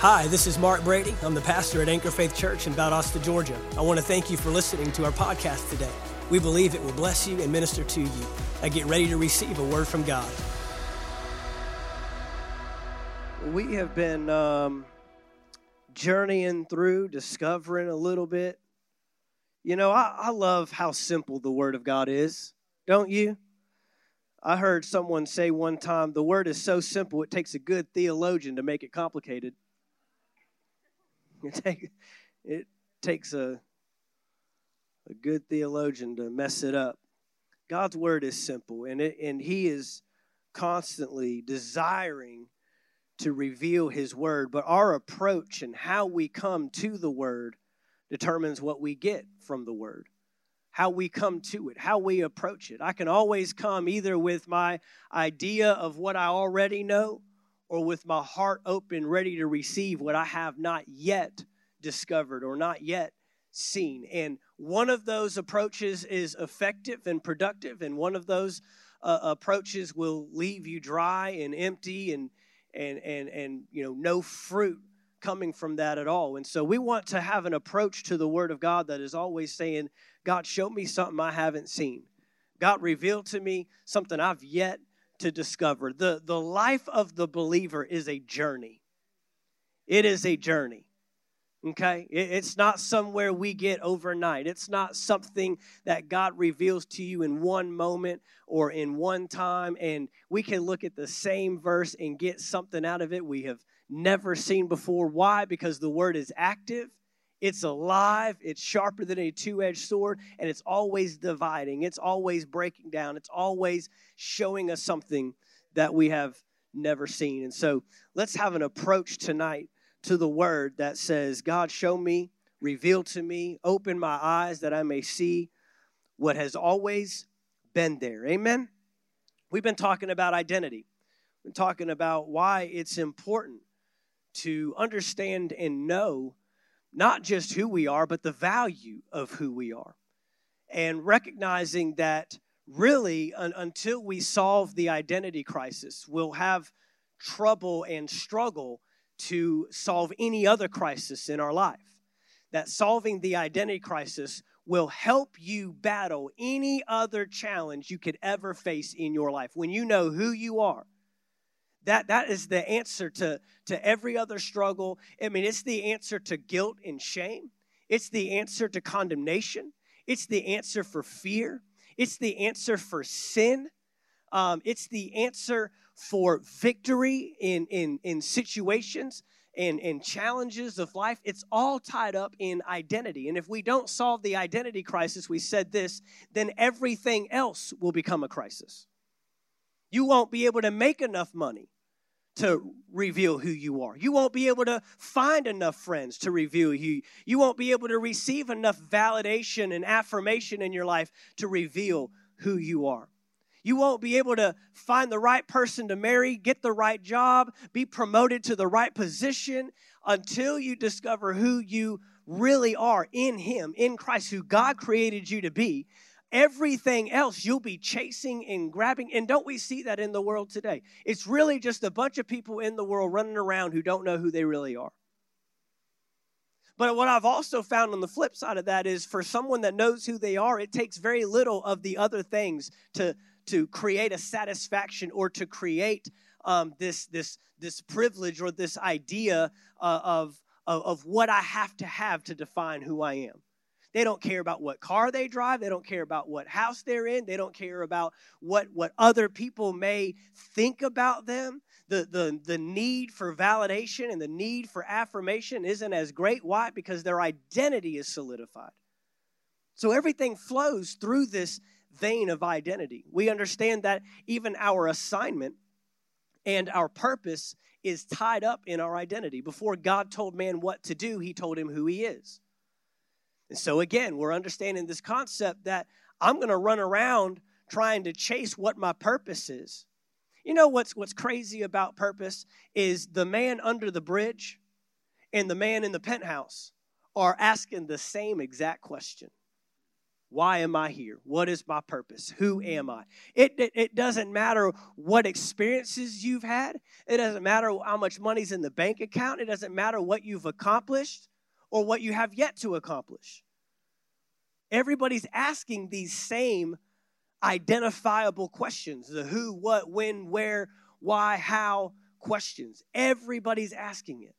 Hi, this is Mark Brady. I'm the pastor at Anchor Faith Church in Valdosta, Georgia. I want to thank you for listening to our podcast today. We believe it will bless you and minister to you. I get ready to receive a word from God. We have been um, journeying through, discovering a little bit. You know, I, I love how simple the Word of God is, don't you? I heard someone say one time the Word is so simple, it takes a good theologian to make it complicated. It, take, it takes a, a good theologian to mess it up. God's word is simple, and, it, and He is constantly desiring to reveal His word, but our approach and how we come to the word determines what we get from the word. How we come to it, how we approach it. I can always come either with my idea of what I already know, or with my heart open, ready to receive what I have not yet discovered or not yet seen. And one of those approaches is effective and productive, and one of those uh, approaches will leave you dry and empty and and and and you know no fruit coming from that at all. And so we want to have an approach to the word of God that is always saying, God, show me something I haven't seen. God, reveal to me something I've yet to discover. The, the life of the believer is a journey. It is a journey. Okay? It, it's not somewhere we get overnight. It's not something that God reveals to you in one moment or in one time, and we can look at the same verse and get something out of it we have never seen before. Why? Because the word is active it's alive, it's sharper than a two edged sword, and it's always dividing, it's always breaking down, it's always showing us something that we have never seen. And so let's have an approach tonight to the word that says, God, show me, reveal to me, open my eyes that I may see what has always been there. Amen. We've been talking about identity. We've been talking about why it's important to understand and know not just who we are, but the value of who we are. And recognizing that really, un- until we solve the identity crisis, we'll have trouble and struggle to solve any other crisis in our life. That solving the identity crisis will help you battle any other challenge you could ever face in your life. When you know who you are, that, that is the answer to, to every other struggle. I mean, it's the answer to guilt and shame. It's the answer to condemnation. It's the answer for fear. It's the answer for sin. Um, it's the answer for victory in, in, in situations and, and challenges of life. It's all tied up in identity. And if we don't solve the identity crisis, we said this, then everything else will become a crisis. You won't be able to make enough money to reveal who you are. You won't be able to find enough friends to reveal you. You won't be able to receive enough validation and affirmation in your life to reveal who you are. You won't be able to find the right person to marry, get the right job, be promoted to the right position until you discover who you really are in Him, in Christ, who God created you to be everything else you'll be chasing and grabbing. And don't we see that in the world today? It's really just a bunch of people in the world running around who don't know who they really are. But what I've also found on the flip side of that is for someone that knows who they are, it takes very little of the other things to, to create a satisfaction or to create um, this, this, this privilege or this idea uh, of, of, of what I have to have to define who I am. They don't care about what car they drive. They don't care about what house they're in. They don't care about what, what other people may think about them. The, the, the need for validation and the need for affirmation isn't as great. Why? Because their identity is solidified. So everything flows through this vein of identity. We understand that even our assignment and our purpose is tied up in our identity. Before God told man what to do, he told him who he is. And so, again, we're understanding this concept that I'm going to run around trying to chase what my purpose is. You know what's, what's crazy about purpose is the man under the bridge and the man in the penthouse are asking the same exact question Why am I here? What is my purpose? Who am I? It, it, it, doesn't matter what experiences you've had. It doesn't matter how much money's in the bank account. It doesn't matter what you've accomplished or what you have yet to accomplish. Everybody's asking these same identifiable questions the who, what, when, where, why, how questions. Everybody's asking it.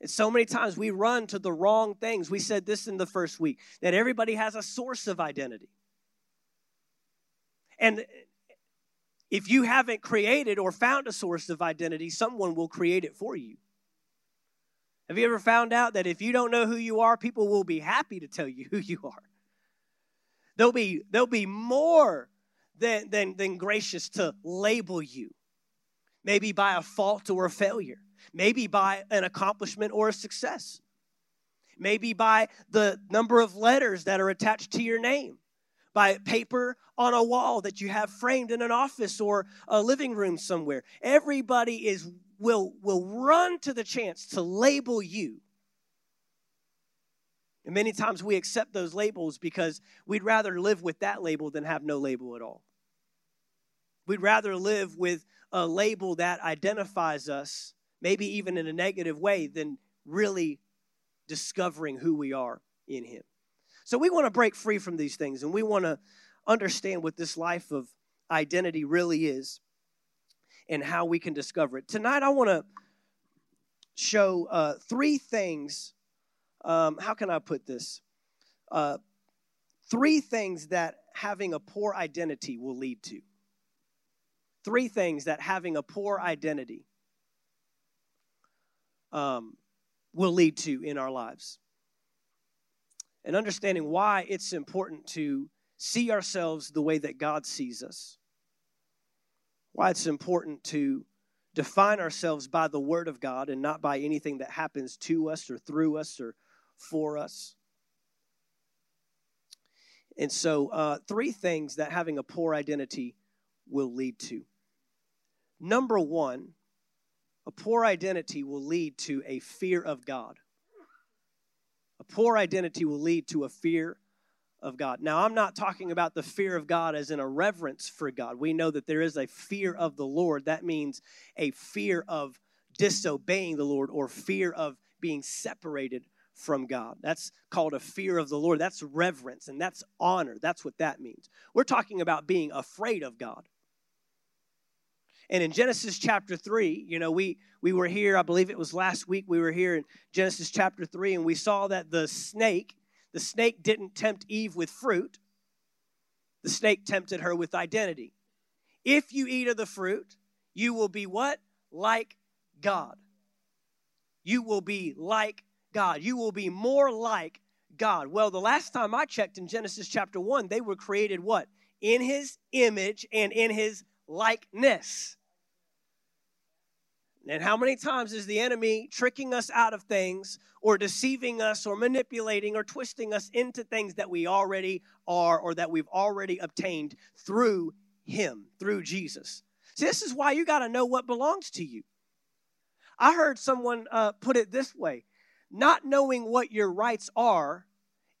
And so many times we run to the wrong things. We said this in the first week that everybody has a source of identity. And if you haven't created or found a source of identity, someone will create it for you. Have you ever found out that if you don't know who you are, people will be happy to tell you who you are? They'll be, they'll be more than, than, than gracious to label you, maybe by a fault or a failure maybe by an accomplishment or a success, maybe by the number of letters that are attached to your name, by paper on a wall that you have framed in an office or a living room somewhere. Everybody is will will run to the chance to label you. And many times we accept those labels because we'd rather live with that label than have no label at all. We'd rather live with a label that identifies us maybe even in a negative way, than really discovering who we are in Him. So we want to break free from these things and we want to understand what this life of identity really is and how we can discover it. Tonight, I want to show uh, three things. Um, how can I put this? Uh, three things that having a poor identity will lead to. Three things that having a poor identity um, will lead to in our lives. And understanding why it's important to see ourselves the way that God sees us. Why it's important to define ourselves by the Word of God and not by anything that happens to us or through us or for us. And so, uh, three things that having a poor identity will lead to. Number one, a poor identity will lead to a fear of God. A poor identity will lead to a fear of God. Now, I'm not talking about the fear of God as in a reverence for God. We know that there is a fear of the Lord. That means a fear of disobeying the Lord or fear of being separated from God. That's called a fear of the Lord. That's reverence and that's honor. That's what that means. We're talking about being afraid of God. And in Genesis chapter 3, you know, we, we were here, I believe it was last week, we were here in Genesis chapter 3, and we saw that the snake, the snake didn't tempt Eve with fruit, the snake tempted her with identity. If you eat of the fruit, you will be what? Like God. You will be like God. You will be more like God. Well, the last time I checked in Genesis chapter 1, they were created what? In his image and in his likeness. And how many times is the enemy tricking us out of things or deceiving us or manipulating or twisting us into things that we already are or that we've already obtained through him, through Jesus? See, this is why you got to know what belongs to you. I heard someone uh, put it this way not knowing what your rights are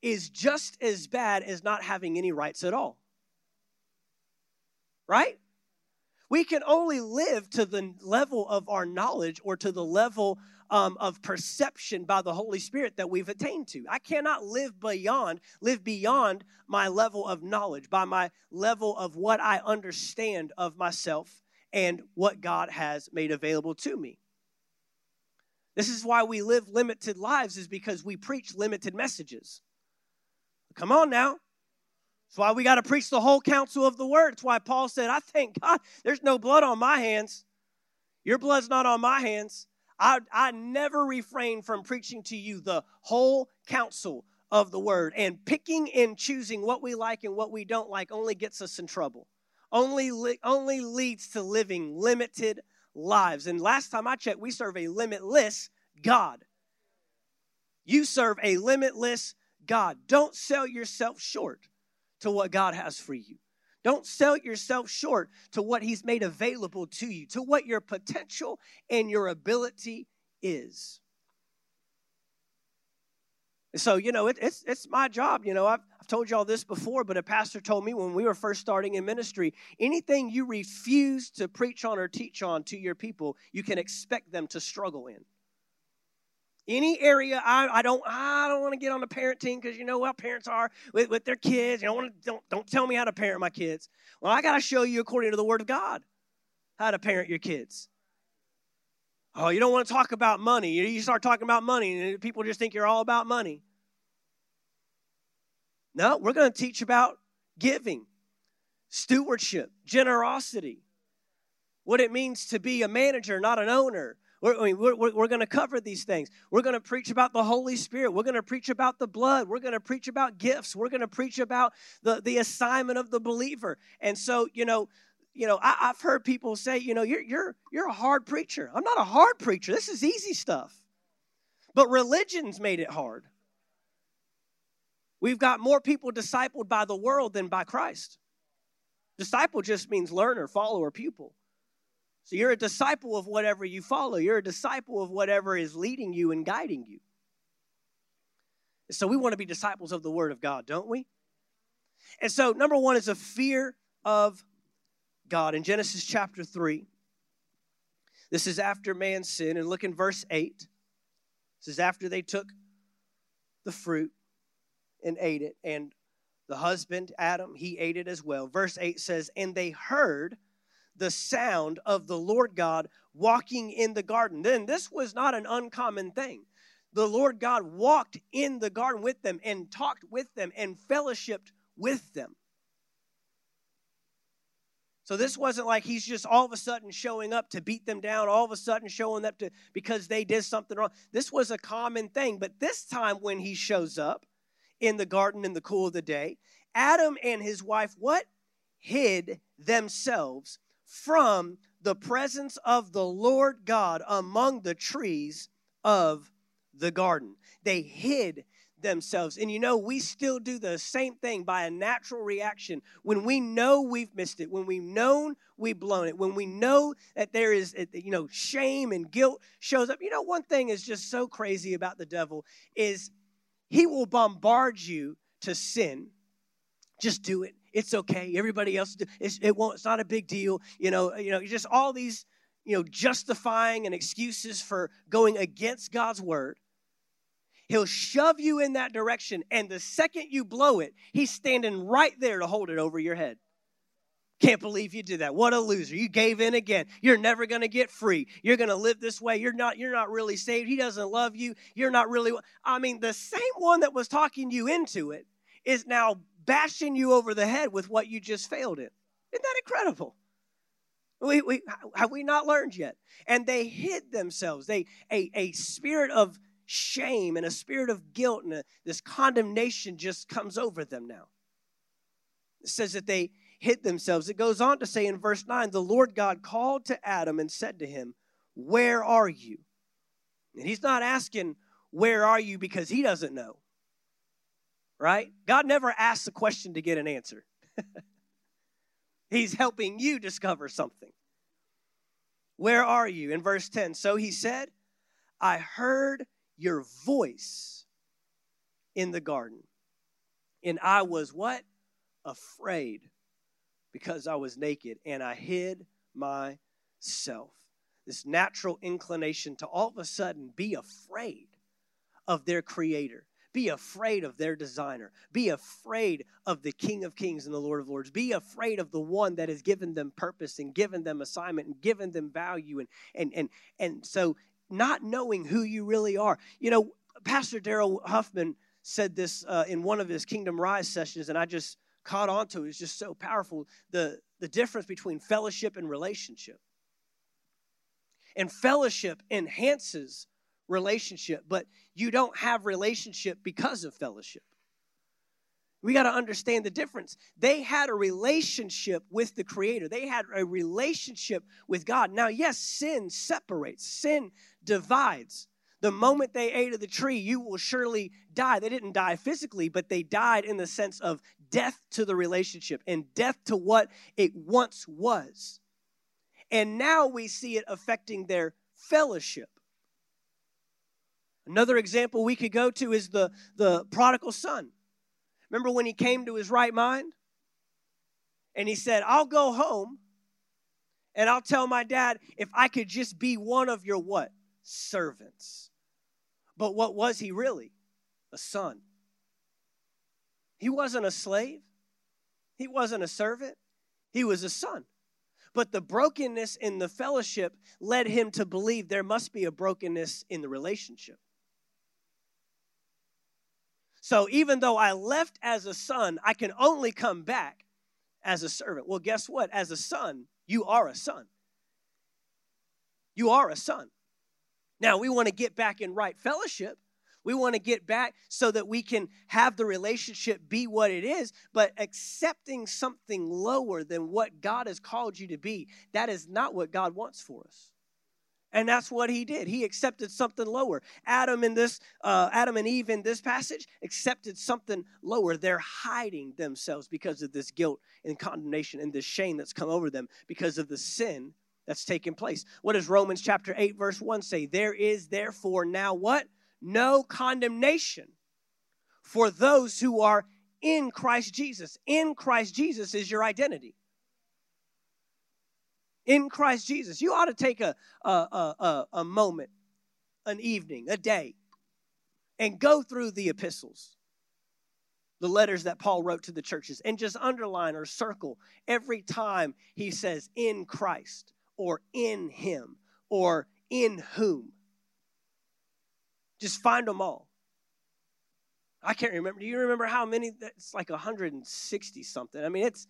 is just as bad as not having any rights at all. Right? We can only live to the level of our knowledge or to the level um, of perception by the Holy Spirit that we've attained to. I cannot live beyond, live beyond my level of knowledge, by my level of what I understand of myself and what God has made available to me. This is why we live limited lives, is because we preach limited messages. Come on now. That's why we got to preach the whole counsel of the word. It's why Paul said, I thank God there's no blood on my hands. Your blood's not on my hands. I, I never refrain from preaching to you the whole counsel of the word. And picking and choosing what we like and what we don't like only gets us in trouble, only, li- only leads to living limited lives. And last time I checked, we serve a limitless God. You serve a limitless God. Don't sell yourself short to what God has for you. Don't sell yourself short to what He's made available to you, to what your potential and your ability is. So, you know, it, it's, it's my job. You know, I've, I've told y'all this before, but a pastor told me when we were first starting in ministry anything you refuse to preach on or teach on to your people, you can expect them to struggle in. Any area I, I don't I don't want to get on the parenting because you know how parents are with, with their kids. You don't want to don't don't tell me how to parent my kids. Well, I got to show you according to the Word of God how to parent your kids. Oh, you don't want to talk about money. You start talking about money, and people just think you're all about money. No, we're going to teach about giving, stewardship, generosity, what it means to be a manager, not an owner. We're, we're, we're, we're going to cover these things. We're going to preach about the Holy Spirit. We're going to preach about the blood. We're going to preach about gifts. We're going to preach about the, the assignment of the believer. And so, you know, you know, I, have heard people say, you know, you're you're you're a hard preacher. I'm not a hard preacher. This is easy stuff. But religion's made it hard. We've got more people discipled by the world than by Christ. Disciple just means learner, follower, pupil. So you're a disciple of whatever you follow. You're a disciple of whatever is leading you and guiding you. So we want to be disciples of the Word of God, don't we? And so, number one is a fear of God. In Genesis chapter 3, this is after man's sin. And look in verse 8. This is after they took the fruit and ate it. And the husband, Adam, he ate it as well. Verse 8 says, And they heard the sound of the Lord God walking in the garden. Then this was not an uncommon thing. The Lord God walked in the garden with them and talked with them and fellowshipped with them. So this wasn't like he's just all of a sudden showing up to beat them down, all of a sudden showing up to because they did something wrong. This was a common thing, but this time when he shows up in the garden in the cool of the day, Adam and his wife what? Hid themselves from the presence of the Lord God among the trees of the garden. They hid themselves. And you know, we still do the same thing by a natural reaction. When we know we've missed it, when we've known we've blown it, when we know that there is, you know, shame and guilt shows up. You know, one thing is just so crazy about the devil is he will bombard you to sin. Just do it. It's okay. Everybody else, it won't. It's not a big deal. You know. You know. Just all these, you know, justifying and excuses for going against God's word. He'll shove you in that direction, and the second you blow it, he's standing right there to hold it over your head. Can't believe you did that. What a loser. You gave in again. You're never going to get free. You're going to live this way. You're not you're not really saved. He doesn't love you. You're not really I mean, the same one that was talking you into it is now bashing you over the head with what you just failed in. Isn't that incredible? We, we, have we not learned yet? And they hid themselves. They a, a spirit of shame and a spirit of guilt and a, this condemnation just comes over them now. It says that they hid themselves. It goes on to say in verse 9 the Lord God called to Adam and said to him, Where are you? And he's not asking, Where are you? because he doesn't know. Right? God never asks a question to get an answer. he's helping you discover something. Where are you? In verse 10, so he said, I heard your voice in the garden. And I was what? Afraid because I was naked and I hid myself. This natural inclination to all of a sudden be afraid of their creator, be afraid of their designer, be afraid of the King of Kings and the Lord of Lords, be afraid of the one that has given them purpose and given them assignment and given them value. And, and, and, and so not knowing who you really are. You know, Pastor Daryl Huffman said this uh, in one of his Kingdom Rise sessions, and I just caught on to it. It's just so powerful. The, the difference between fellowship and relationship. And fellowship enhances relationship, but you don't have relationship because of fellowship. We got to understand the difference. They had a relationship with the Creator, they had a relationship with God. Now, yes, sin separates, sin divides. The moment they ate of the tree, you will surely die. They didn't die physically, but they died in the sense of death to the relationship and death to what it once was. And now we see it affecting their fellowship. Another example we could go to is the, the prodigal son. Remember when he came to his right mind? And he said, I'll go home and I'll tell my dad if I could just be one of your what? Servants. But what was he really? A son. He wasn't a slave. He wasn't a servant. He was a son. But the brokenness in the fellowship led him to believe there must be a brokenness in the relationship. So even though I left as a son, I can only come back as a servant. Well, guess what? As a son, you are a son. You are a son. Now, we want to get back in right fellowship. We want to get back so that we can have the relationship be what it is, but accepting something lower than what God has called you to be, that is not what God wants for us. And that's what he did. He accepted something lower. Adam in this, uh, Adam and Eve in this passage accepted something lower. They're hiding themselves because of this guilt and condemnation and this shame that's come over them because of the sin that's taken place. What does Romans chapter 8, verse 1 say? There is therefore now what? No condemnation for those who are in Christ Jesus. In Christ Jesus is your identity in Christ Jesus. You ought to take a, a, a, a, moment, an evening, a day, and go through the epistles, the letters that Paul wrote to the churches, and just underline or circle every time he says in Christ or in him or in whom. Just find them all. I can't remember. Do you remember how many? It's like 160 something. I mean, it's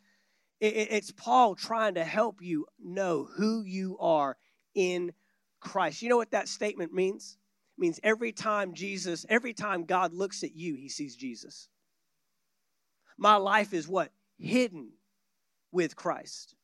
it's Paul trying to help you know who you are in Christ. You know what that statement means? It means every time Jesus, every time God looks at you, he sees Jesus. My life is what? Hidden with Christ.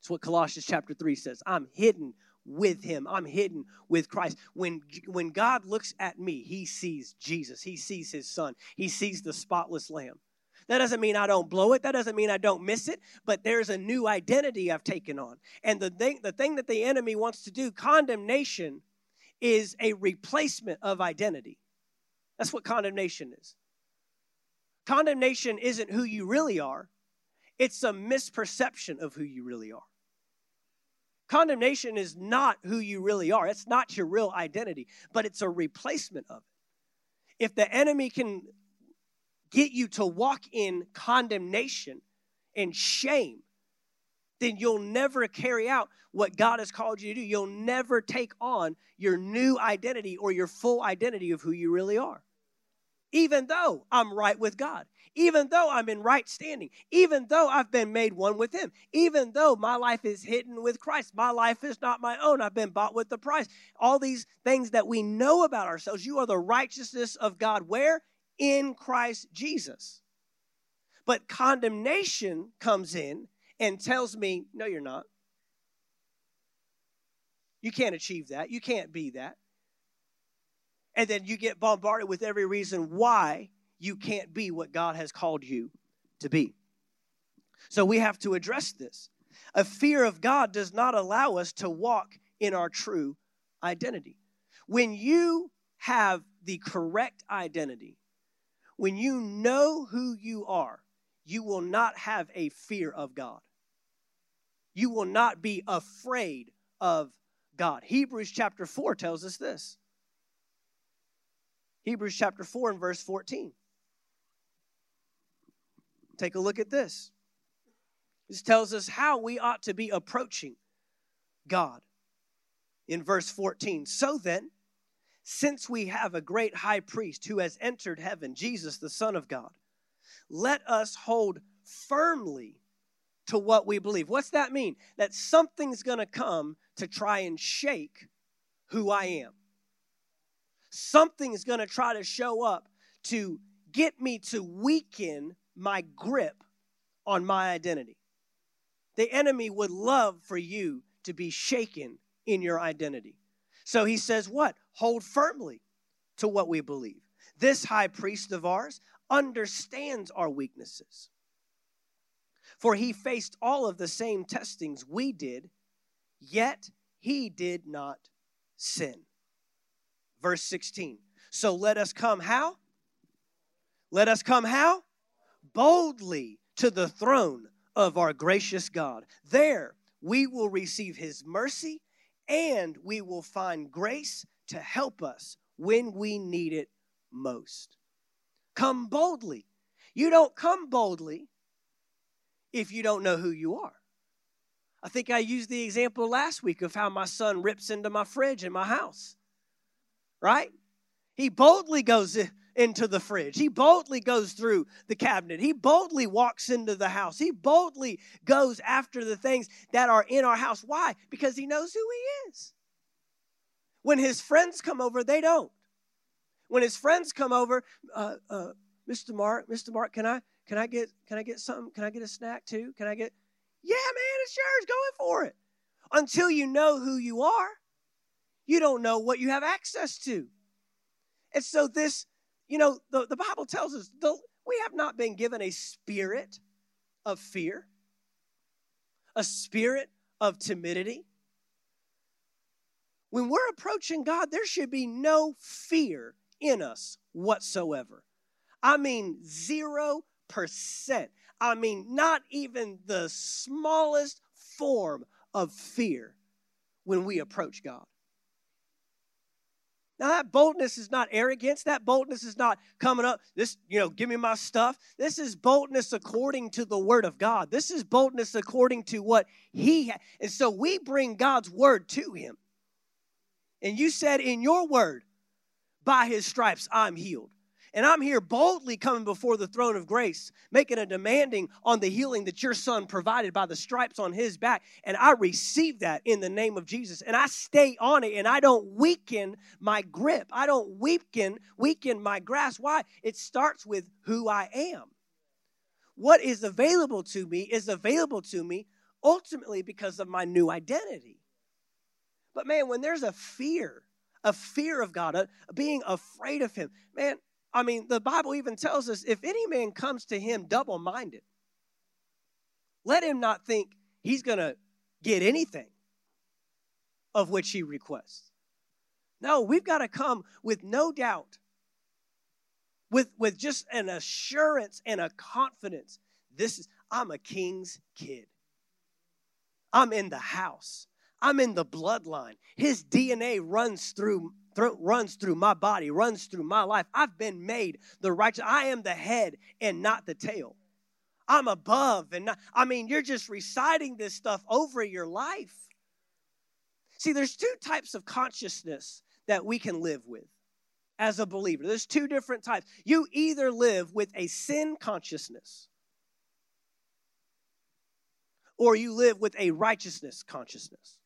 It's what Colossians chapter 3 says. I'm hidden with him. I'm hidden with Christ. When when God looks at me, he sees Jesus. He sees his son. He sees the spotless lamb. That doesn't mean I don't blow it. That doesn't mean I don't miss it. But there's a new identity I've taken on. And the thing, the thing that the enemy wants to do, condemnation, is a replacement of identity. That's what condemnation is. Condemnation isn't who you really are, it's a misperception of who you really are. Condemnation is not who you really are. It's not your real identity, but it's a replacement of it. If the enemy can get you to walk in condemnation and shame, then you'll never carry out what God has called you to do. You'll never take on your new identity or your full identity of who you really are. Even though I'm right with God, even though I'm in right standing, even though I've been made one with Him, even though my life is hidden with Christ, my life is not my own, I've been bought with the price. All these things that we know about ourselves, you are the righteousness of God. Where? In Christ Jesus. But condemnation comes in and tells me, no, you're not. You can't achieve that. You can't be that. And then you get bombarded with every reason why you can't be what God has called you to be. So we have to address this. A fear of God does not allow us to walk in our true identity. When you have the correct identity, when you know who you are, you will not have a fear of God. You will not be afraid of God. Hebrews chapter 4 tells us this. Hebrews chapter 4 and verse 14. Take a look at this. This tells us how we ought to be approaching God. In verse 14, so then, since we have a great high priest who has entered heaven, Jesus, the Son of God, let us hold firmly to what we believe. What's that mean? That something's going to come to try and shake who I am. Something's going to try to show up to get me to weaken my grip on my identity. The enemy would love for you to be shaken in your identity. So he says, What? Hold firmly to what we believe. This high priest of ours understands our weaknesses. For he faced all of the same testings we did, yet he did not sin. Verse 16. So let us come how? Let us come how? Boldly to the throne of our gracious God. There we will receive his mercy and we will find grace to help us when we need it most. Come boldly. You don't come boldly if you don't know who you are. I think I used the example last week of how my son rips into my fridge in my house. Right? He boldly goes into the fridge. He boldly goes through the cabinet. He boldly walks into the house. He boldly goes after the things that are in our house. Why? Because he knows who he is. When his friends come over, they don't. When his friends come over, uh, uh, Mr. Mark, Mr. Mark, can I can I get can I get something? Can I get a snack too? Can I get Yeah, man, it's yours. Go in for it. Until you know who you are, you don't know what you have access to. And so this, you know, the, the Bible tells us the, we have not been given a spirit of fear, a spirit of timidity. When we're approaching God, there should be no fear in us whatsoever. I mean, 0%. I mean, not even the smallest form of fear when we approach God. Now, that boldness is not arrogance. That boldness is not coming up, this, you know, give me my stuff. This is boldness according to the word of God. This is boldness according to what He. And so we bring God's word to Him. And you said in your word, by His stripes I'm healed. And I'm here boldly coming before the throne of grace, making a demanding on the healing that your son provided by the stripes on his back. And I receive that in the name of Jesus. And I stay on it and I don't weaken my grip. I don't weaken, weaken my grasp. Why? It starts with who I am. What is available to me is available to me ultimately because of my new identity. But man, when there's a fear, a fear of God, a, being afraid of Him, man, I mean, the Bible even tells us if any man comes to him double minded, let him not think he's going to get anything of which he requests. No, we've got to come with no doubt, with, with just an assurance and a confidence. This is, I'm a king's kid. I'm in the house. I'm in the bloodline. His DNA runs through runs through my body, runs through my life. I've been made the righteous. I am the head and not the tail. I'm above and not, I mean, you're just reciting this stuff over your life. See, there's two types of consciousness that we can live with as a believer. There's two different types. You either live with a sin consciousness or you live with a righteousness consciousness.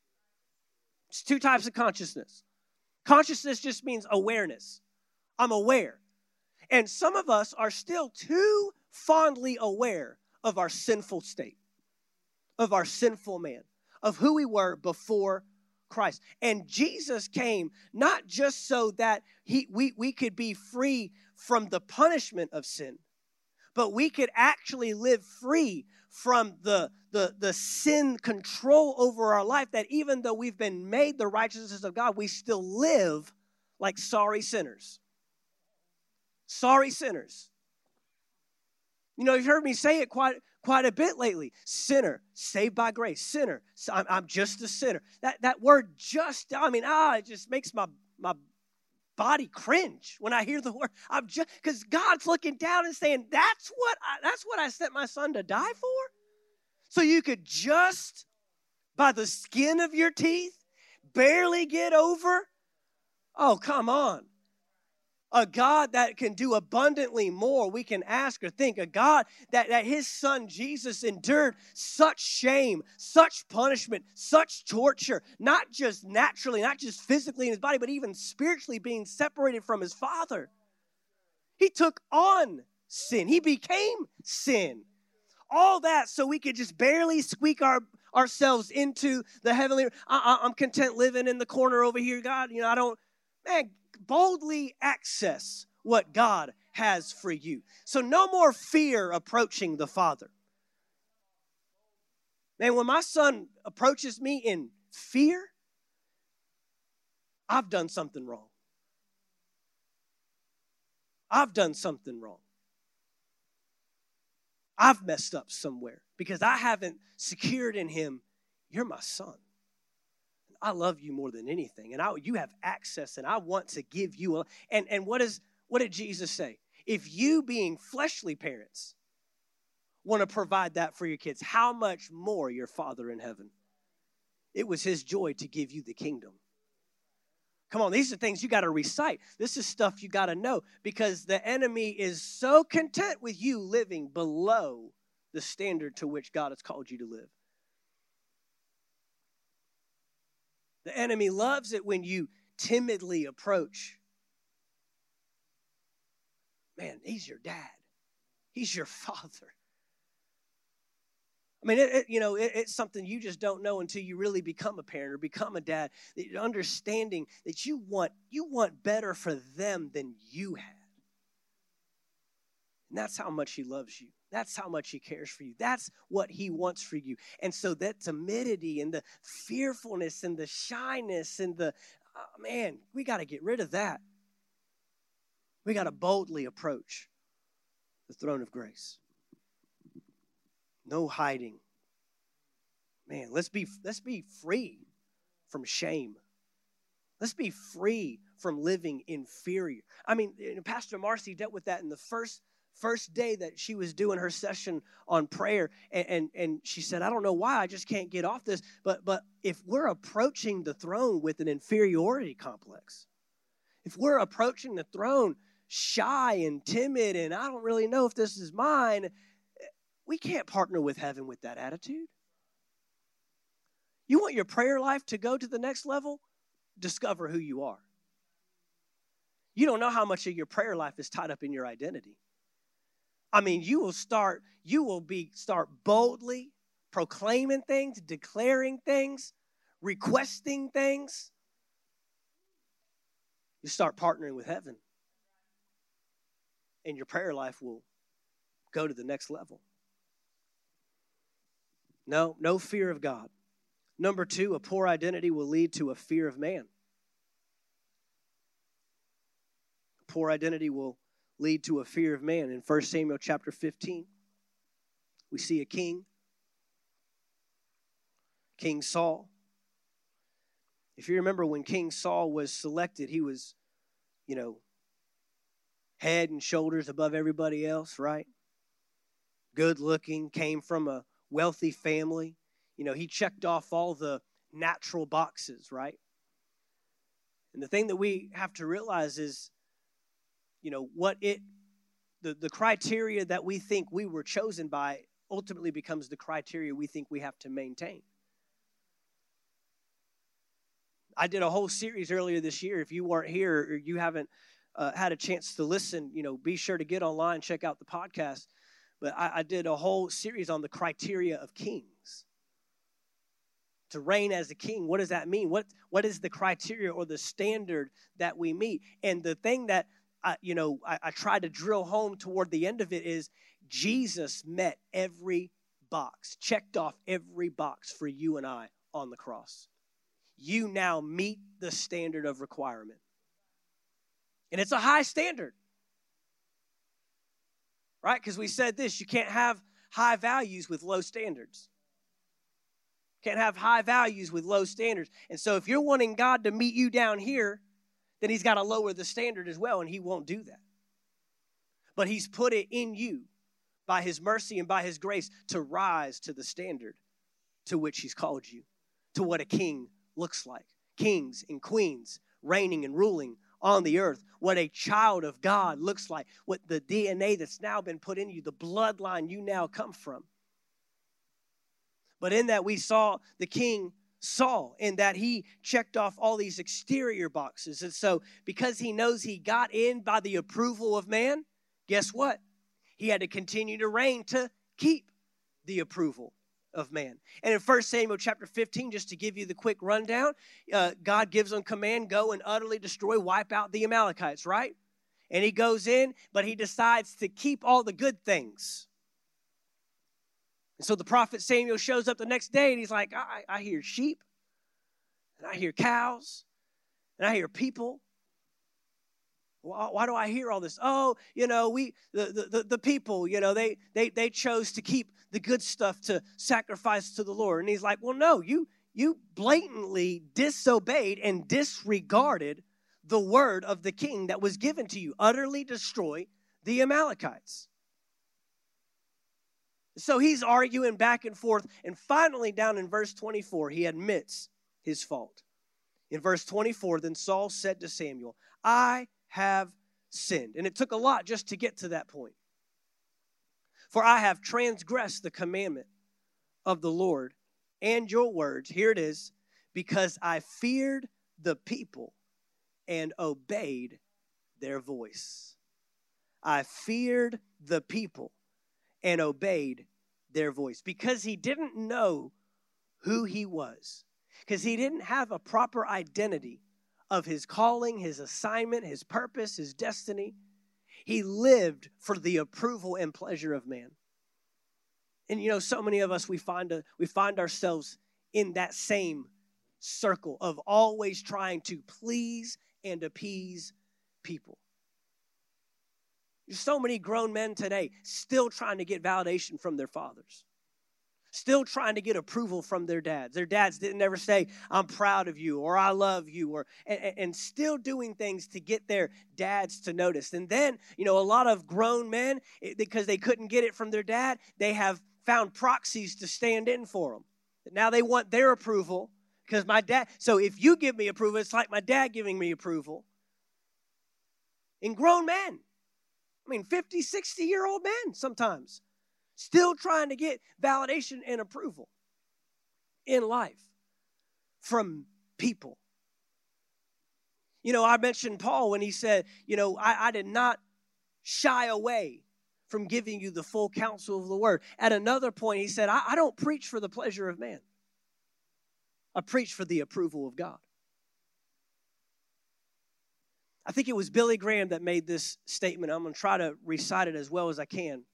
It's two types of consciousness. Consciousness just means awareness. I'm aware. And some of us are still too fondly aware of our sinful state, of our sinful man, of who we were before Christ. And Jesus came not just so that he, we, we could be free from the punishment of sin, but we could actually live free from the, the, the sin control over our life that even though we've been made the righteousness of God, we still live like sorry sinners. Sorry sinners. You know, you've heard me say it quite quite a bit lately. Sinner, saved by grace. Sinner, I'm, I'm just a sinner. That that word just, I mean, ah, it just makes my my body cringe when I hear the word. I'm just because God's looking down and saying, "That's what I, that's what I sent my son to die for." So you could just by the skin of your teeth barely get over. Oh, come on a God that can do abundantly more we can ask or think, a God that, that his son Jesus endured such shame, such punishment, such torture, not just naturally, not just physically in his body, but even spiritually being separated from his father. He took on sin, he became sin. All that so we could just barely squeak our ourselves into the heavenly. I, I'm content living in the corner over here, God. You know, I don't, man, boldly access what God has for you. So, no more fear approaching the Father. Man, when my son approaches me in fear, I've done something wrong. I've done something wrong. I've messed up somewhere because I haven't secured in him, you're my son. I love you more than anything. And I, you have access, and I want to give you a. And, and what, is, what did Jesus say? If you, being fleshly parents, want to provide that for your kids, how much more your Father in heaven? It was his joy to give you the kingdom. Come on, these are things you got to recite. This is stuff you got to know because the enemy is so content with you living below the standard to which God has called you to live. The enemy loves it when you timidly approach. Man, he's your dad, he's your father. I mean, it, it, you know, it, it's something you just don't know until you really become a parent or become a dad. Understanding that you want you want better for them than you had, and that's how much He loves you. That's how much He cares for you. That's what He wants for you. And so that timidity and the fearfulness and the shyness and the oh, man, we got to get rid of that. We got to boldly approach the throne of grace. No hiding. Man, let's be let's be free from shame. Let's be free from living inferior. I mean, Pastor Marcy dealt with that in the first first day that she was doing her session on prayer and, and, and she said i don't know why i just can't get off this but but if we're approaching the throne with an inferiority complex if we're approaching the throne shy and timid and i don't really know if this is mine we can't partner with heaven with that attitude. You want your prayer life to go to the next level? Discover who you are. You don't know how much of your prayer life is tied up in your identity. I mean, you will start, you will be start boldly proclaiming things, declaring things, requesting things. You start partnering with heaven. And your prayer life will go to the next level. No, no fear of God. Number two, a poor identity will lead to a fear of man. Poor identity will lead to a fear of man. In 1 Samuel chapter 15, we see a king, King Saul. If you remember when King Saul was selected, he was, you know, head and shoulders above everybody else, right? Good looking, came from a wealthy family. You know, he checked off all the natural boxes, right? And the thing that we have to realize is, you know, what it, the, the criteria that we think we were chosen by ultimately becomes the criteria we think we have to maintain. I did a whole series earlier this year. If you weren't here or you haven't uh, had a chance to listen, you know, be sure to get online, check out the podcast. But I, I did a whole series on the criteria of kings. To reign as a king, what does that mean? What, what is the criteria or the standard that we meet? And the thing that I, you know I, I tried to drill home toward the end of it is Jesus met every box, checked off every box for you and I on the cross. You now meet the standard of requirement. And it's a high standard right? Because we said this you can't have high values with low standards. Can't have high values with low standards. And so if you're wanting God to meet you down here, then He's got to lower the standard as well, and He won't do that. But He's put it in you by His mercy and by His grace to rise to the standard to which He's called you, to what a king looks like. Kings and queens reigning and ruling on the earth, what a child of God looks like, what the DNA that's now been put in you, the bloodline you now come from. But in that, we saw the king Saul, in that he checked off all these exterior boxes. And so, because he knows he got in by the approval of man, guess what? He had to continue to reign to keep the approval of man. And in 1 Samuel chapter 15, just to give you the quick rundown, uh, God gives them command go and utterly destroy, wipe out the Amalekites, right? And he goes in, but he decides to keep all the good things. And so the prophet Samuel shows up the next day and he's like, I, I hear sheep, and I hear cows, and I hear people. Why, why, do I hear all this? Oh, you know, we the, the, the people, you know, they they they chose to keep the good stuff to sacrifice to the Lord. And he's like, well, no, you you blatantly disobeyed and disregarded the word of the king that was given to you. Utterly destroy the Amalekites. So he's arguing back and forth. And finally, down in verse 24, he admits his fault. In verse 24, then Saul said to Samuel, I have sinned. And it took a lot just to get to that point. For I have transgressed the commandment of the Lord and your words. Here it is because I feared the people and obeyed their voice. I feared the people and obeyed their voice because he didn't know who he was, because he didn't have a proper identity of his calling, his assignment, his purpose, his destiny. He lived for the approval and pleasure of man. And you know, so many of us we find a, we find ourselves in that same circle of always trying to please and appease people. There's so many grown men today still trying to get validation from their fathers, still trying to get approval from their dads. Their dads didn't ever say, I'm proud of you or I love you, or and, and still doing things to get their dads to notice. And then, you know, a lot of grown men, because they couldn't get it from their dad, they have found proxies to stand in for them. Now they want their approval because my dad, so if you give me approval, it's like my dad giving me approval. In grown men, mean, 50, 60 year old men sometimes still trying to get validation and approval in life from people. You know, I mentioned Paul when he said, you know, I, I did not shy away from giving you the full counsel of the word. At another point, he said, I, I don't preach for the pleasure of man, I preach for the approval of God. I think it was Billy Graham that made this statement. I'm going to try to recite it as well as I can.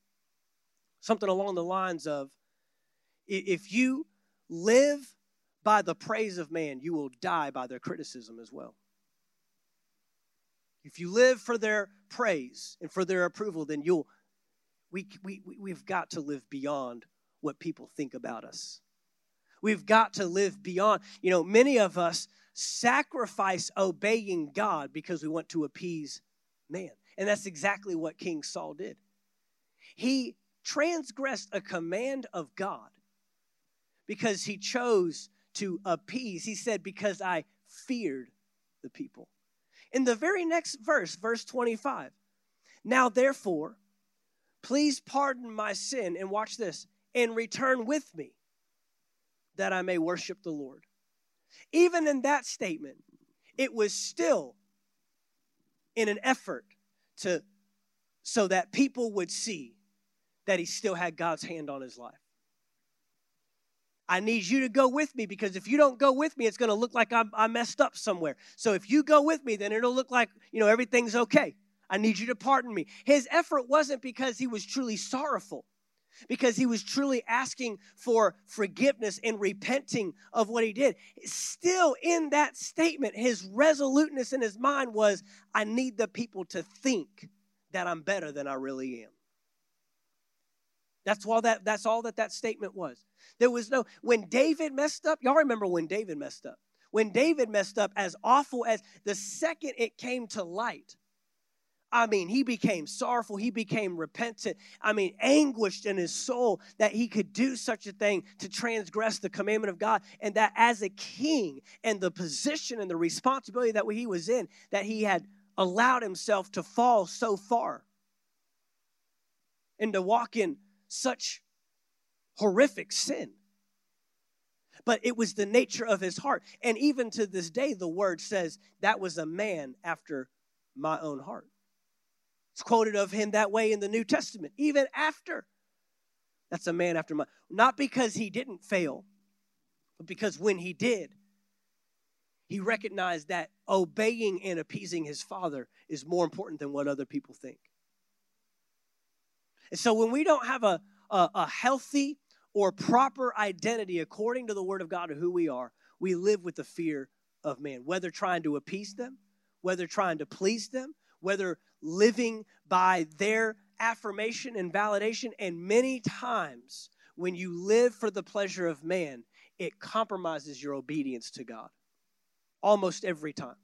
Something along the lines of if you live by the praise of man, you will die by their criticism as well. If you live for their praise and for their approval, then you'll we, we, we've got to live beyond what people think about us. We've got to live beyond. You know, many of us sacrifice obeying God because we want to appease man. And that's exactly what King Saul did. He transgressed a command of God because he chose to appease. He said, Because I feared the people. In the very next verse, verse 25, now therefore, please pardon my sin, and watch this, and return with me that I may worship the Lord. Even in that statement, it was still in an effort to so that people would see that he still had God's hand on his life. I need you to go with me because if you don't go with me, it's going to look like I'm, I messed up somewhere. So if you go with me, then it'll look like, you know, everything's okay. I need you to pardon me. His effort wasn't because he was truly sorrowful because he was truly asking for forgiveness and repenting of what he did. Still, in that statement, his resoluteness in his mind was I need the people to think that I'm better than I really am. That's all that that's all that that statement was. There was no when David messed up, y'all remember when David messed up. When David messed up as awful as the second it came to light, I mean, he became sorrowful. He became repentant. I mean, anguished in his soul that he could do such a thing to transgress the commandment of God. And that as a king and the position and the responsibility that he was in, that he had allowed himself to fall so far and to walk in such horrific sin. But it was the nature of his heart. And even to this day, the word says that was a man after my own heart. It's quoted of him that way in the New Testament, even after. That's a man after my. Not because he didn't fail, but because when he did, he recognized that obeying and appeasing his father is more important than what other people think. And so when we don't have a, a, a healthy or proper identity according to the word of God of who we are, we live with the fear of man, whether trying to appease them, whether trying to please them, whether living by their affirmation and validation. And many times, when you live for the pleasure of man, it compromises your obedience to God. Almost every time.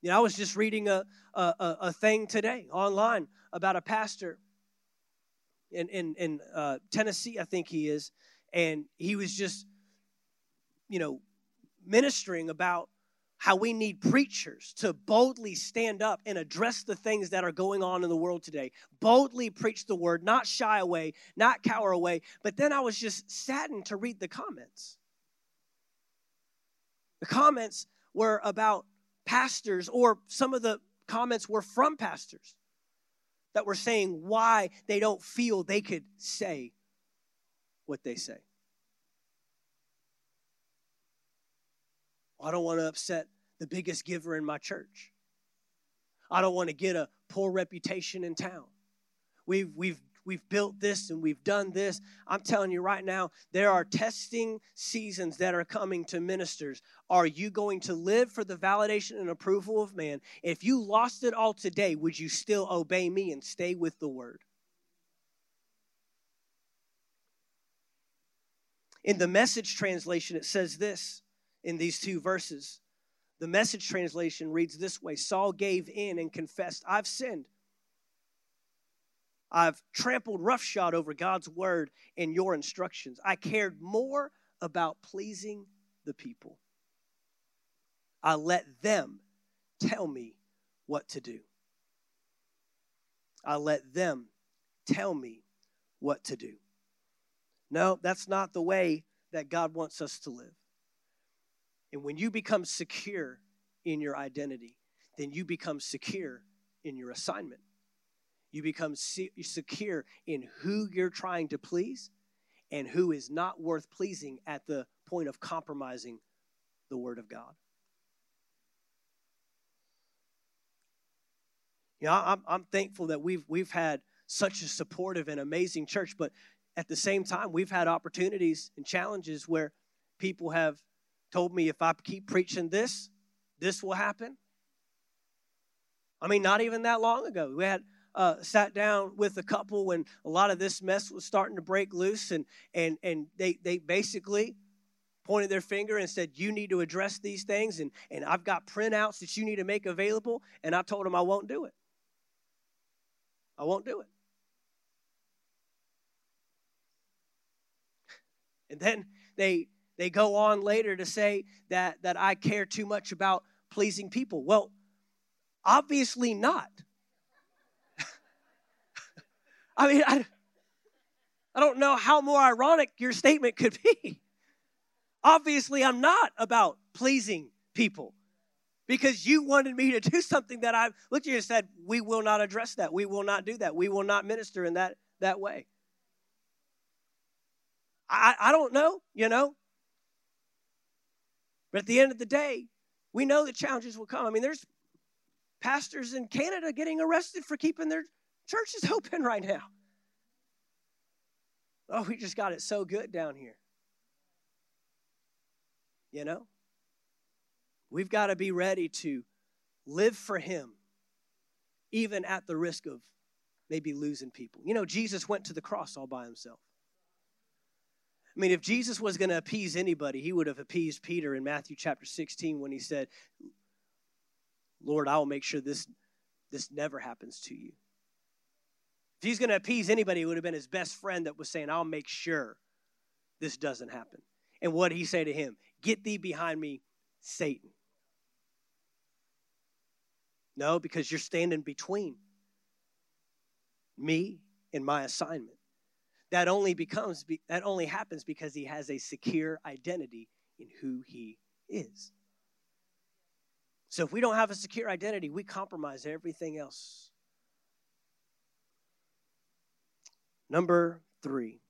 You know, I was just reading a, a, a thing today online about a pastor in, in, in uh, Tennessee, I think he is, and he was just, you know, ministering about how we need preachers to boldly stand up and address the things that are going on in the world today. Boldly preach the word, not shy away, not cower away. But then I was just saddened to read the comments. The comments were about pastors, or some of the comments were from pastors that were saying why they don't feel they could say what they say. I don't want to upset the biggest giver in my church. I don't want to get a poor reputation in town. We've, we've, we've built this and we've done this. I'm telling you right now, there are testing seasons that are coming to ministers. Are you going to live for the validation and approval of man? If you lost it all today, would you still obey me and stay with the word? In the message translation, it says this in these two verses. The message translation reads this way Saul gave in and confessed, I've sinned. I've trampled roughshod over God's word and your instructions. I cared more about pleasing the people. I let them tell me what to do. I let them tell me what to do. No, that's not the way that God wants us to live. And when you become secure in your identity, then you become secure in your assignment. You become secure in who you're trying to please and who is not worth pleasing at the point of compromising the Word of God. You know, I'm, I'm thankful that we've, we've had such a supportive and amazing church, but at the same time, we've had opportunities and challenges where people have told me if I keep preaching this, this will happen. I mean, not even that long ago. We had uh, sat down with a couple when a lot of this mess was starting to break loose, and and and they they basically pointed their finger and said, "You need to address these things," and and I've got printouts that you need to make available, and I told them I won't do it. I won't do it. And then they they go on later to say that, that I care too much about pleasing people. Well, obviously not. I mean, I, I don't know how more ironic your statement could be. Obviously, I'm not about pleasing people because you wanted me to do something that I looked at you and said, We will not address that. We will not do that. We will not minister in that, that way. I, I don't know, you know. But at the end of the day, we know the challenges will come. I mean, there's pastors in Canada getting arrested for keeping their churches open right now. Oh, we just got it so good down here. You know? We've got to be ready to live for Him, even at the risk of maybe losing people. You know, Jesus went to the cross all by Himself. I mean, if Jesus was going to appease anybody, he would have appeased Peter in Matthew chapter 16 when he said, Lord, I will make sure this, this never happens to you. If he's going to appease anybody, it would have been his best friend that was saying, I'll make sure this doesn't happen. And what did he say to him? Get thee behind me, Satan. No, because you're standing between me and my assignment that only becomes that only happens because he has a secure identity in who he is. So if we don't have a secure identity we compromise everything else. Number three.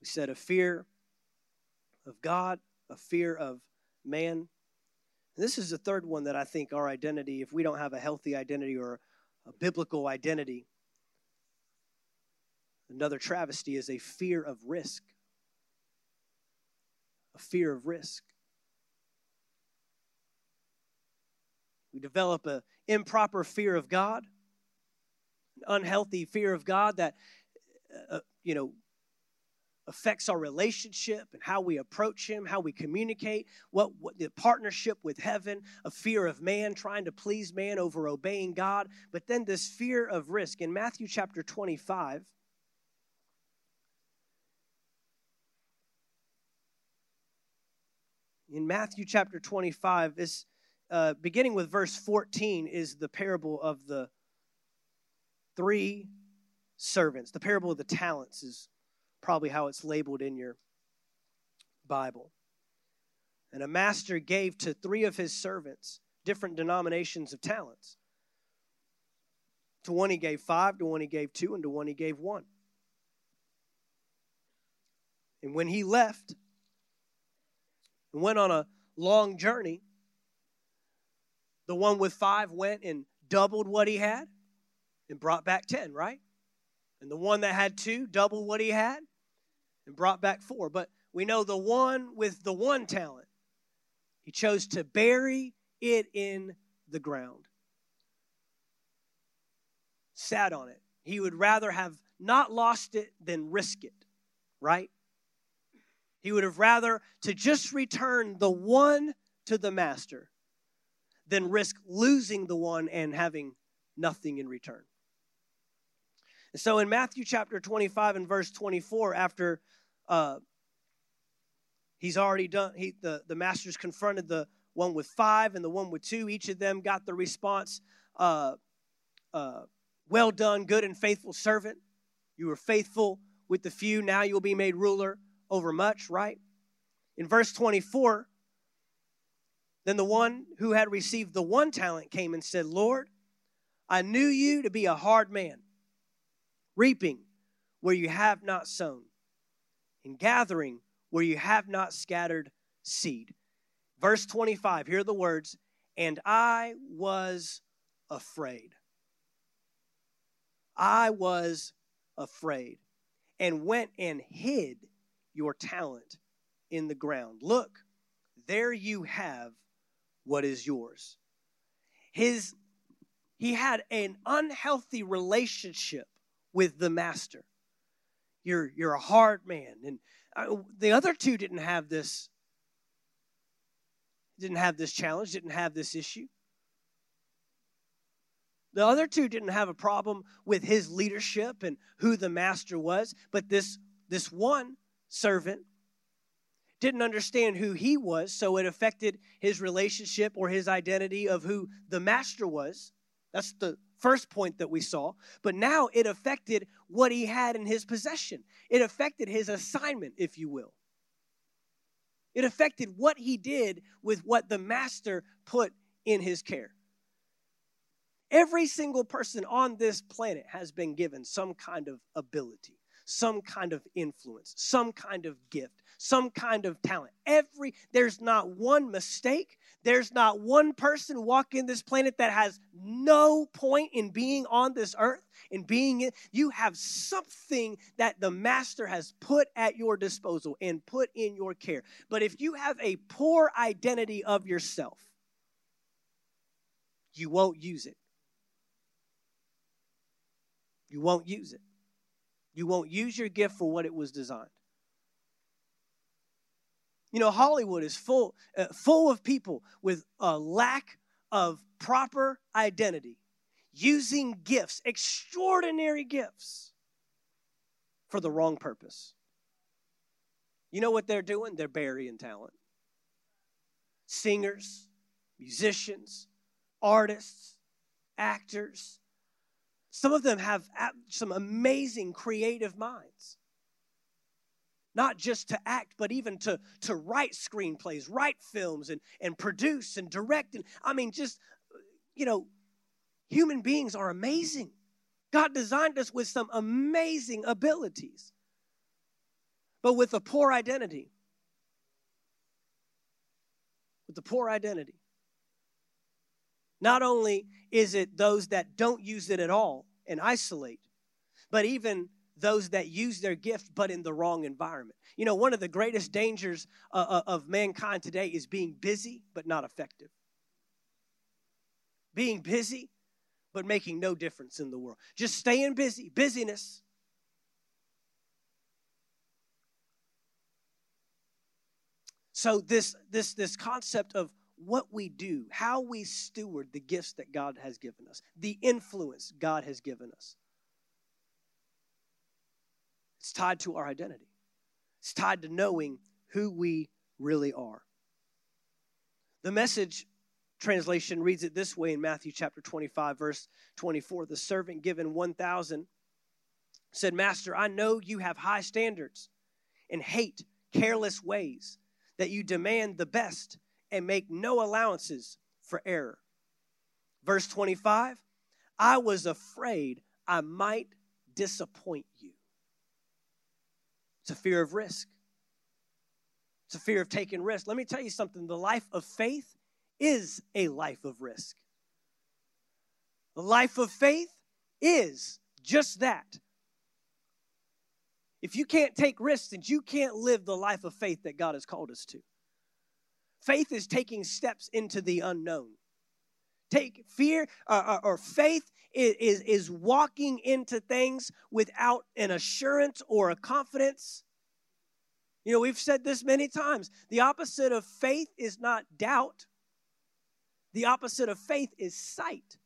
We said a fear of god a fear of man. And this is the third one that i think our identity if we don't have a healthy identity or a biblical identity. Another travesty is a fear of risk. A fear of risk. We develop an improper fear of God, an unhealthy fear of God that, uh, uh you know, affects our relationship and how we approach Him, how we communicate, what, what the partnership with heaven, a fear of man, trying to please man over obeying God, but then this fear of risk. In Matthew chapter 25, in Matthew chapter 25, this uh, beginning with verse 14 is the parable of the three servants. The parable of the talents is probably how it's labeled in your Bible. And a master gave to three of his servants different denominations of talents. To one he gave five, to one he gave two, and to one he gave one. And when he left and went on a long journey, the one with five went and doubled what he had and brought back 10, right? And the one that had two doubled what he had and brought back four. But we know the one with the one talent, he chose to bury it in the ground, sat on it. He would rather have not lost it than risk it, right? He would have rather to just return the one to the master than risk losing the one and having nothing in return. And so in Matthew chapter 25 and verse 24, after uh, he's already done, he, the, the master's confronted the one with five and the one with two. Each of them got the response, uh, uh, Well done, good and faithful servant. You were faithful with the few, now you'll be made ruler over much, right? In verse 24, then the one who had received the one talent came and said, Lord, I knew you to be a hard man, reaping where you have not sown, and gathering where you have not scattered seed. Verse 25, here are the words, and I was afraid. I was afraid and went and hid your talent in the ground. Look, there you have what is yours. His he had an unhealthy relationship with the master. You're you're a hard man, and uh, the other two didn't have this. Didn't have this challenge. Didn't have this issue. The other two didn't have a problem with his leadership and who the master was, but this this one servant didn't understand who he was, so it affected his relationship or his identity of who the master was. That's the first point that we saw. But now it affected what he had in his possession, it affected his assignment, if you will. It affected what he did with what the master put in his care. Every single person on this planet has been given some kind of ability some kind of influence, some kind of gift, some kind of talent. Every there's not one mistake. There's not one person walking this planet that has no point in being on this earth, in being it. You have something that the master has put at your disposal and put in your care. But if you have a poor identity of yourself, you won't use it. You won't use it. You won't use your gift for what it was designed. You know, Hollywood is full, uh, full of people with a lack of proper identity, using gifts, extraordinary gifts, for the wrong purpose. You know what they're doing? They're burying talent. Singers, musicians, artists, actors, some of them have some amazing creative minds. Not just to act, but even to, to write screenplays, write films, and, and produce and direct. And I mean, just, you know, human beings are amazing. God designed us with some amazing abilities, but with a poor identity. With a poor identity. Not only is it those that don't use it at all and isolate, but even those that use their gift but in the wrong environment. You know, one of the greatest dangers uh, uh, of mankind today is being busy but not effective. being busy, but making no difference in the world. Just staying busy, busyness. So this this this concept of what we do, how we steward the gifts that God has given us, the influence God has given us. It's tied to our identity. It's tied to knowing who we really are. The message translation reads it this way in Matthew chapter 25, verse 24. The servant given 1,000 said, Master, I know you have high standards and hate careless ways, that you demand the best and make no allowances for error. Verse 25, I was afraid I might disappoint. It's a fear of risk. It's a fear of taking risk. Let me tell you something the life of faith is a life of risk. The life of faith is just that. If you can't take risks, then you can't live the life of faith that God has called us to. Faith is taking steps into the unknown. Take fear uh, uh or faith is, is, walking into things without an assurance or a confidence. You know, we've said this many times. The opposite of faith is not doubt, the opposite of faith is sight.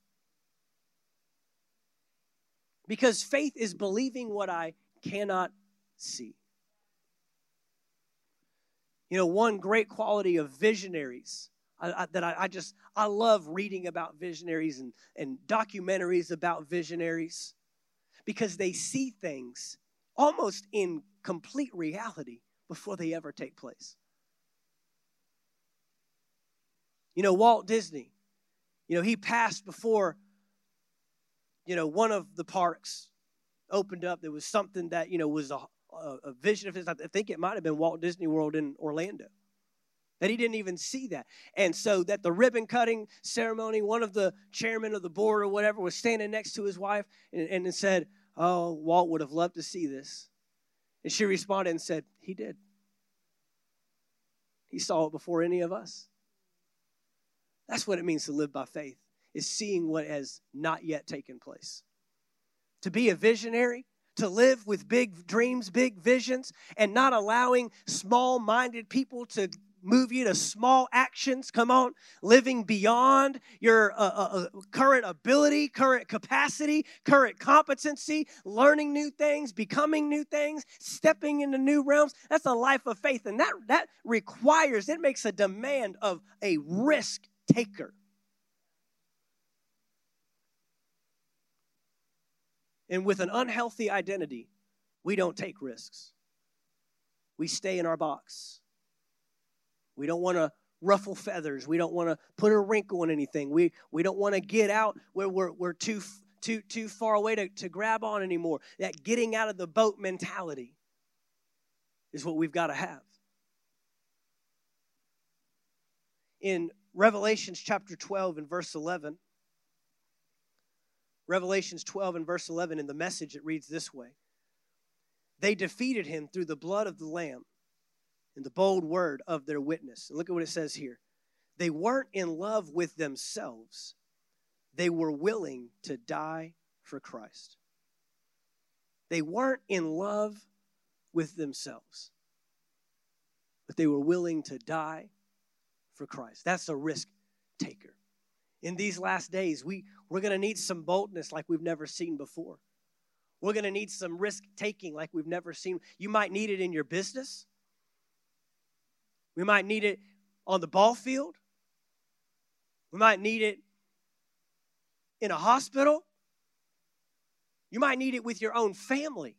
Because faith is believing what I cannot see. You know, one great quality of visionaries I, I, that I, I, just, I love reading about visionaries and, and documentaries about visionaries because they see things almost in complete reality before they ever take place. You know, Walt Disney, you know, he passed before, you know, one of the parks opened up. There was something that, you know, was a, a, a vision of his. I think it might have been Walt Disney World in Orlando. That he didn't even see that. And so that the ribbon cutting ceremony, one of the chairmen of the board or whatever was standing next to his wife and, and said, Oh, Walt would have loved to see this. And she responded and said, He did. He saw it before any of us. That's what it means to live by faith, is seeing what has not yet taken place. To be a visionary to live with big dreams, big visions, and not allowing small minded people to move you to small actions. Come on, living beyond your uh, uh, uh, current ability, current capacity, current competency, learning new things, becoming new things, stepping into new realms. That's a life of faith, and that that requires it makes a demand of a risk taker. And with an unhealthy identity, we don't take risks. We stay in our box. We don't want to ruffle feathers. We don't want to put a wrinkle in anything. We, we don't want to get out where we're, we're too, too, too far away to, to grab on anymore. That getting out of the boat mentality is what we've got to have. In Revelations chapter 12 and verse 11, Revelations 12 and verse 11, in the message, it reads this way They defeated him through the blood of the Lamb and the bold word of their witness. And look at what it says here. They weren't in love with themselves, they were willing to die for Christ. They weren't in love with themselves, but they were willing to die for Christ. That's a risk taker in these last days, we, we're going to need some boldness like we've never seen before. We're going to need some risk taking like we've never seen. You might need it in your business. We might need it on the ball field. We might need it in a hospital. You might need it with your own family.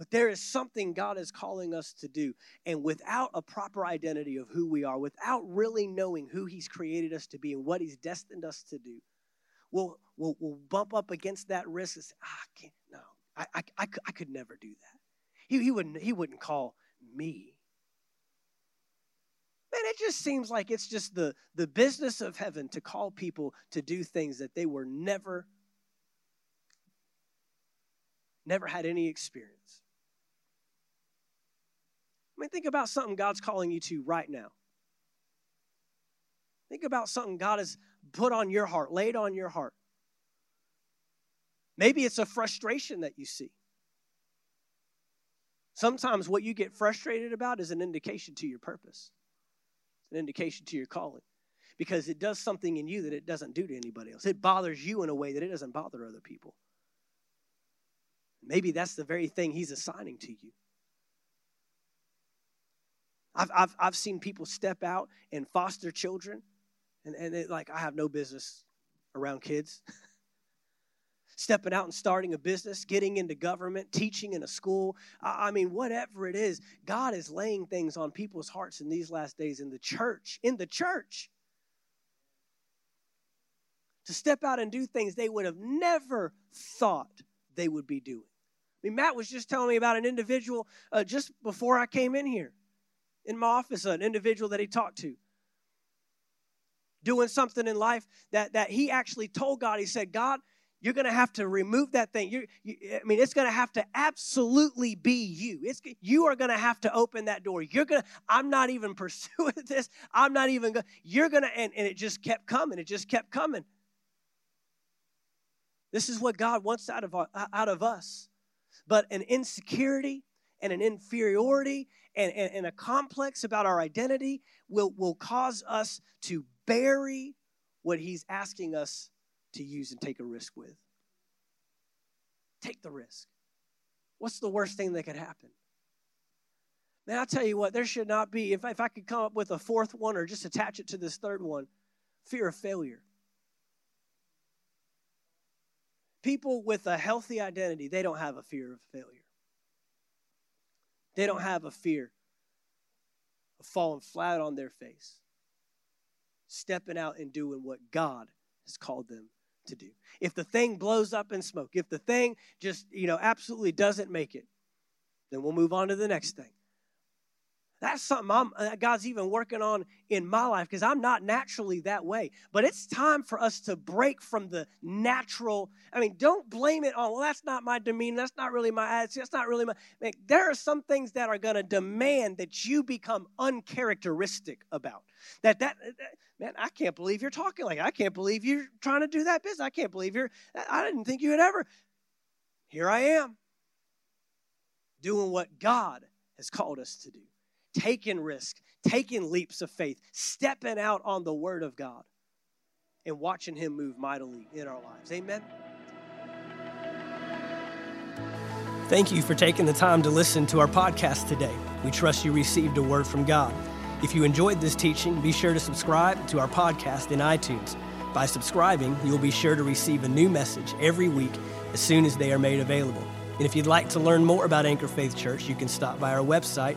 But there is something God is calling us to do. And without a proper identity of who we are, without really knowing who He's created us to be and what He's destined us to do, we'll, we'll, we'll bump up against that risk and say, ah, I can't, no, I, I, I, I could never do that. He, he, wouldn't, he wouldn't call me. Man, it just seems like it's just the, the business of heaven to call people to do things that they were never, never had any experience. I mean, think about something God's calling you to right now. Think about something God has put on your heart, laid on your heart. Maybe it's a frustration that you see. Sometimes what you get frustrated about is an indication to your purpose, an indication to your calling, because it does something in you that it doesn't do to anybody else. It bothers you in a way that it doesn't bother other people. Maybe that's the very thing He's assigning to you. I've, I've, I've seen people step out and foster children, and, and it, like, I have no business around kids. Stepping out and starting a business, getting into government, teaching in a school. I, mean, whatever it is, God is laying things on people's hearts in these last days in the church, in the church. To step out and do things they would have never thought they would be doing. I mean, Matt was just telling me about an individual uh, just before I came in here in my office an individual that he talked to doing something in life that, that he actually told God, he said, God, you're going to have to remove that thing. You, I mean, it's going to have to absolutely be you. It's you are going to have to open that door. You're going to. I'm not even pursuing this. I'm not even going. You're going to, and, and it just kept coming. It just kept coming. This is what God wants out of out of us, but an insecurity and an inferiority and, and, and a complex about our identity will, will cause us to bury what he's asking us to use and take a risk with. Take the risk. What's the worst thing that could happen? Man, I'll tell you what, there should not be, if, if I could come up with a fourth one or just attach it to this third one, fear of failure. People with a healthy identity, they don't have a fear of failure. They don't have a fear of falling flat on their face, stepping out and doing what God has called them to do. If the thing blows up in smoke, if the thing just, you know, absolutely doesn't make it, then we'll move on to the next thing. That's something I'm, uh, God's even working on in my life because I'm not naturally that way. But it's time for us to break from the natural. I mean, don't blame it on, well, that's not my demeanor. That's not really my attitude. That's not really my. Man, there are some things that are going to demand that you become uncharacteristic about. That, that, that, man, I can't believe you're talking like I can't believe you're trying to do that business. I can't believe you're, I didn't think you would ever. Here I am doing what God has called us to do taking risks, taking leaps of faith, stepping out on the Word of God, and watching Him move mightily in our lives. Amen. Thank you for taking the time to listen to our podcast today. We trust you received a word from God. If you enjoyed this teaching, be sure to subscribe to our podcast in iTunes. By subscribing, you'll be sure to receive a new message every week as soon as they are made available. And if you'd like to learn more about Anchor Faith Church, you can stop by our website